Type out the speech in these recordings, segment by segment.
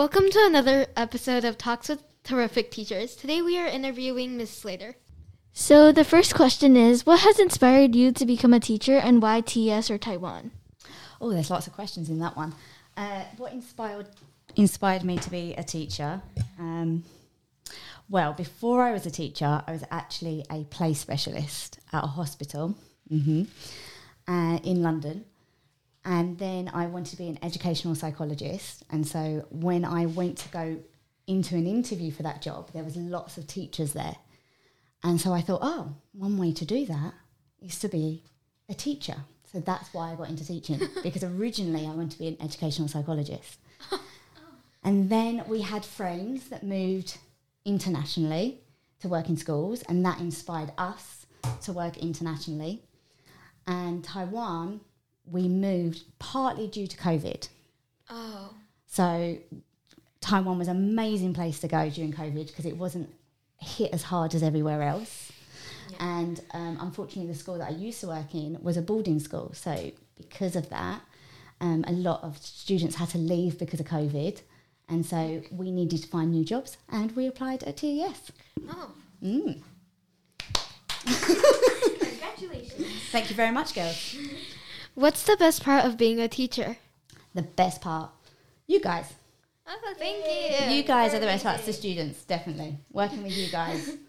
Welcome to another episode of Talks with Terrific Teachers. Today we are interviewing Miss Slater. So the first question is, what has inspired you to become a teacher and why TES or Taiwan? Oh, there's lots of questions in that one. Uh, what inspired inspired me to be a teacher? Um, well, before I was a teacher, I was actually a play specialist at a hospital mm-hmm, uh, in London. And then I wanted to be an educational psychologist. And so when I went to go into an interview for that job, there was lots of teachers there. And so I thought, oh, one way to do that is to be a teacher. So that's why I got into teaching, because originally I wanted to be an educational psychologist. and then we had friends that moved internationally to work in schools, and that inspired us to work internationally. And Taiwan, we moved partly due to COVID. Oh. So Taiwan was an amazing place to go during COVID because it wasn't hit as hard as everywhere else. Yeah. And um, unfortunately, the school that I used to work in was a boarding school. So because of that, um, a lot of students had to leave because of COVID. And so we needed to find new jobs and we applied at TES. Oh. Mm. Congratulations. Thank you very much, girls. What's the best part of being a teacher? The best part, you guys. Oh, thank you. You guys are the best parts, the students, definitely. Working with you guys.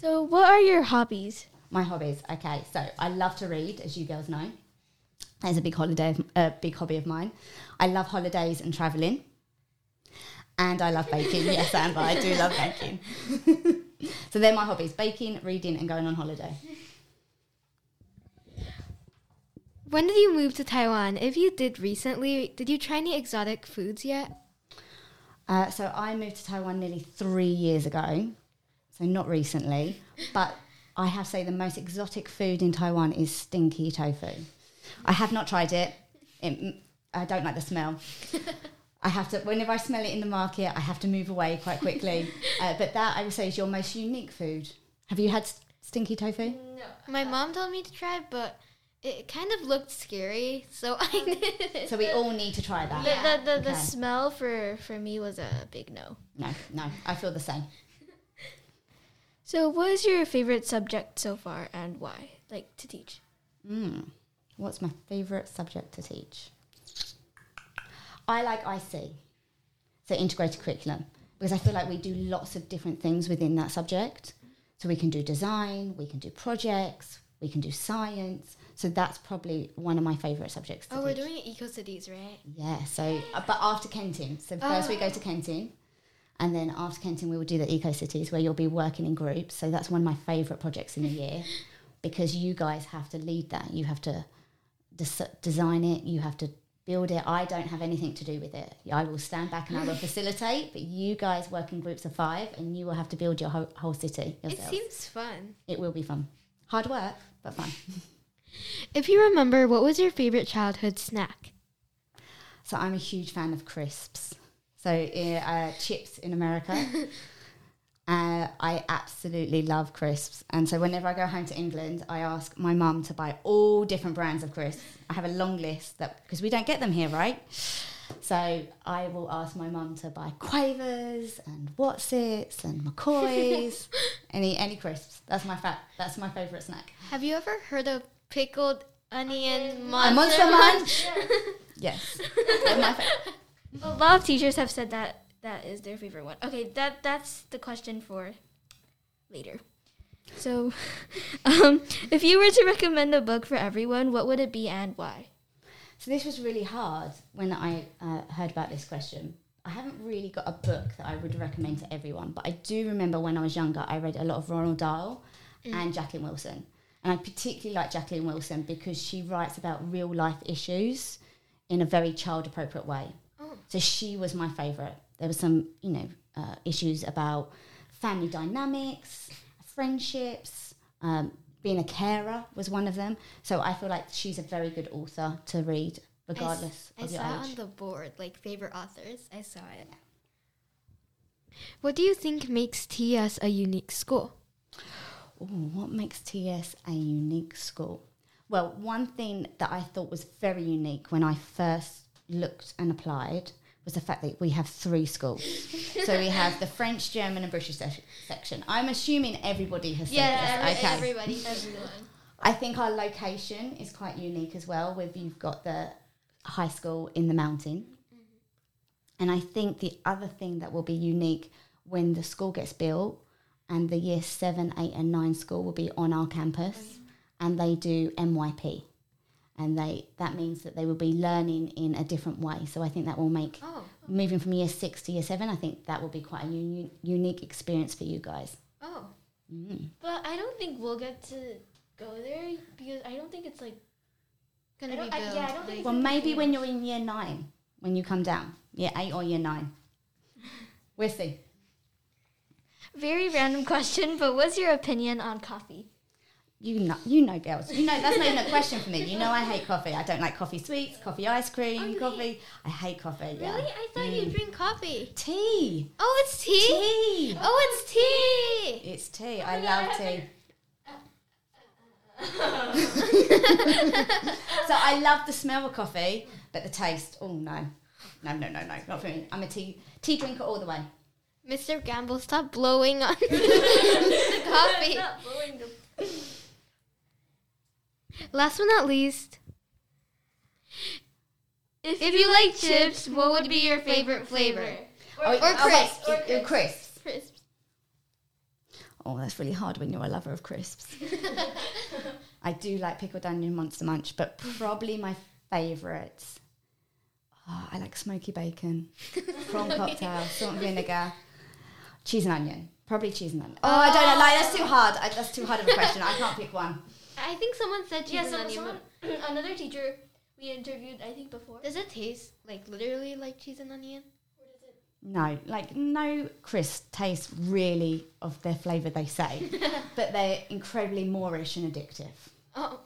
So, what are your hobbies? My hobbies. Okay, so I love to read, as you girls know. That's a big holiday, a big hobby of mine. I love holidays and travelling, and I love baking. yes, Amber, I do love baking. so they're my hobbies: baking, reading, and going on holiday. When did you move to Taiwan? If you did recently, did you try any exotic foods yet? Uh, so I moved to Taiwan nearly three years ago, so not recently. But I have to say the most exotic food in Taiwan is stinky tofu. I have not tried it. it I don't like the smell. I have to whenever I smell it in the market, I have to move away quite quickly. Uh, but that I would say is your most unique food. Have you had stinky tofu? No. My mom told me to try, but it kind of looked scary, so I did. So we all need to try that. Yeah. The, the, the, the smell for, for me was a big no. No, no, I feel the same. So, what is your favorite subject so far and why? Like to teach? Mm. What's my favorite subject to teach? I like IC, so integrated curriculum, because I feel like we do lots of different things within that subject. So we can do design, we can do projects, we can do science. So that's probably one of my favourite subjects. oh, teach. we're doing eco cities, right? Yeah. So, uh, but after Kenting. So first oh. we go to Kenting, and then after Kenting we will do the eco cities where you'll be working in groups. So that's one of my favourite projects in the year, because you guys have to lead that. You have to des- design it. You have to build it. I don't have anything to do with it. I will stand back and I will facilitate, but you guys work in groups of five and you will have to build your whole, whole city yourself. It seems fun. It will be fun. Hard work, but fun. If you remember, what was your favorite childhood snack? So I'm a huge fan of crisps. So uh, chips in America. uh, I absolutely love crisps. And so whenever I go home to England, I ask my mum to buy all different brands of crisps. I have a long list that because we don't get them here, right? So I will ask my mum to buy Quavers and Wotsits and McCoys, any any crisps. That's my fat. That's my favourite snack. Have you ever heard of pickled onion monster, monster munch. yes, a lot of teachers have said that that is their favorite one. Okay, that that's the question for later. So, um, if you were to recommend a book for everyone, what would it be and why? So this was really hard when I uh, heard about this question. I haven't really got a book that I would recommend to everyone, but I do remember when I was younger, I read a lot of Roald Dahl mm. and Jacqueline Wilson. And I particularly like Jacqueline Wilson because she writes about real life issues in a very child appropriate way. Oh. So she was my favourite. There were some, you know, uh, issues about family dynamics, friendships, um, being a carer was one of them. So I feel like she's a very good author to read, regardless I, of I your saw age. on the board, like favorite authors. I saw it. What do you think makes TS a unique school? Ooh, what makes TS a unique school? Well, one thing that I thought was very unique when I first looked and applied was the fact that we have three schools. so we have the French, German, and British sec- section. I'm assuming everybody has Yeah, said every. Okay. everybody. Everyone. I think our location is quite unique as well, with you've got the high school in the mountain. Mm-hmm. And I think the other thing that will be unique when the school gets built and the year seven, eight, and nine school will be on our campus mm-hmm. and they do MYP. And they that means that they will be learning in a different way. So I think that will make Oh, moving from year six to year seven, I think that will be quite a uni- unique experience for you guys. oh. Mm. But I don't think we'll get to go there because I don't think it's like Gonna I be don't- I- built. yeah, I don't think Well, maybe when you're in year nine, when you come down, year eight or year nine. We'll see. very random question, but what's your opinion on coffee? You know, you know, girls. You know that's not even a question for me. You know, I hate coffee. I don't like coffee sweets, coffee ice cream, Oh, you coffee. I hate coffee. Yeah. Really? I thought you Mm. drink coffee. Tea. Oh, it's tea. Tea. Oh, it's tea. It's tea. I love tea. so I love the smell of coffee, but the taste. Oh no, no, no, no, no, not for me. I'm a tea tea drinker all the way. Mr. Gamble, stop blowing on the coffee. Not blowing the- Last but not least, if, you like chips, what would be your favorite flavor? Oh, or oh, wait, crisps. it- it- crisps. Crisps. Oh, that's really hard when you're a lover of crisps. I do like pickled onion monster munch, but probably my favourites. Oh, I like smoky bacon, prawn cocktail, salt and vinegar, cheese and onion. Probably cheese and onion. Oh, I don't know. Oh. Like that's too hard. I, that's too hard of a question. I can't pick one. I think someone said cheese Yeah, and so, onion. someone, another teacher we interviewed, I think before. Does it taste like literally like cheese and onion? No, like no crisp taste really of their flavour they say, but they're incredibly moreish and addictive. Oh,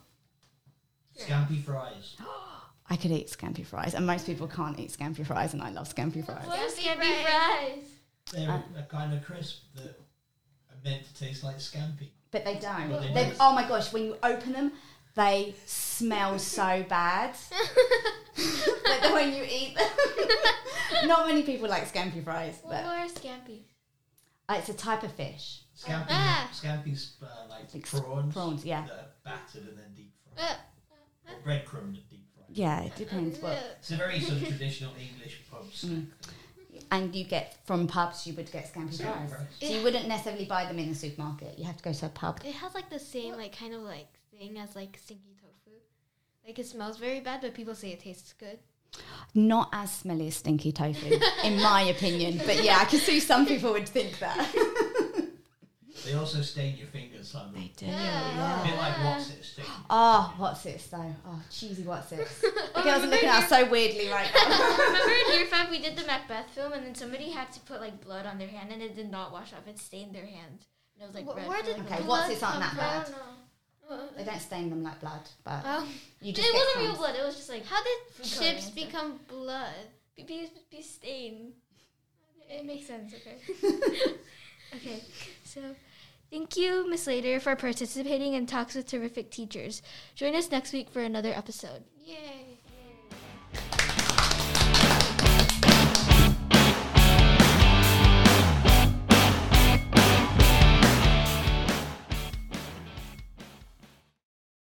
Scampi fries. I could eat scampi fries, and most people can't eat scampi fries, and I love scampi fries. What are Scampi scampi fries? They're Uh. a kind of crisp that are meant to taste like scampi. But they don't. But they They- don't. oh my gosh, when you open them, they smell so bad. but then when you eat them, not many people like scampi fries, What but are scampi? uh, it's a type of fish. Scampi, Ah. Scampi's uh, like Like prawns, prawns, yeah. that are battered and then deep fried. uh, Or breadcrumbed and deep fried. Yeah, it depends what. It's a very sort of traditional English pub snack. Mm. And you get from pubs, you would get scampi Scampi fries. fries. So you wouldn't necessarily buy them in the supermarket. You have to go to a pub. it has like the same like kind of like thing as like stinky tofu. Like it smells very bad, but people say it tastes good. Not as smelly as stinky tofu, in my opinion. But yeah, I can see some people would think that. They also stain your fingers slightly. do. A Yeah. bit like Wotsits stain. Oh, ah, what's this though? Ah, oh, cheesy Wotsits? The girls are looking at us so weirdly right now. Remember in year five we did the Macbeth film and then somebody had to put like blood on their hand and it did not wash off. It stained their hand. And it was like Wh- red. where did like, Okay, a what's month. this aren't that I bad? don't know. They don't stain them like blood, but Oh, you It get wasn't real crumbs. blood. It was just like how did Food coloring chips and stuff. become blood? be, be, be stained. It makes sense. Okay. okay. So. Thank you, Miss Slater, for participating in Talks with Terrific Teachers. Join us next week for another episode. Yay!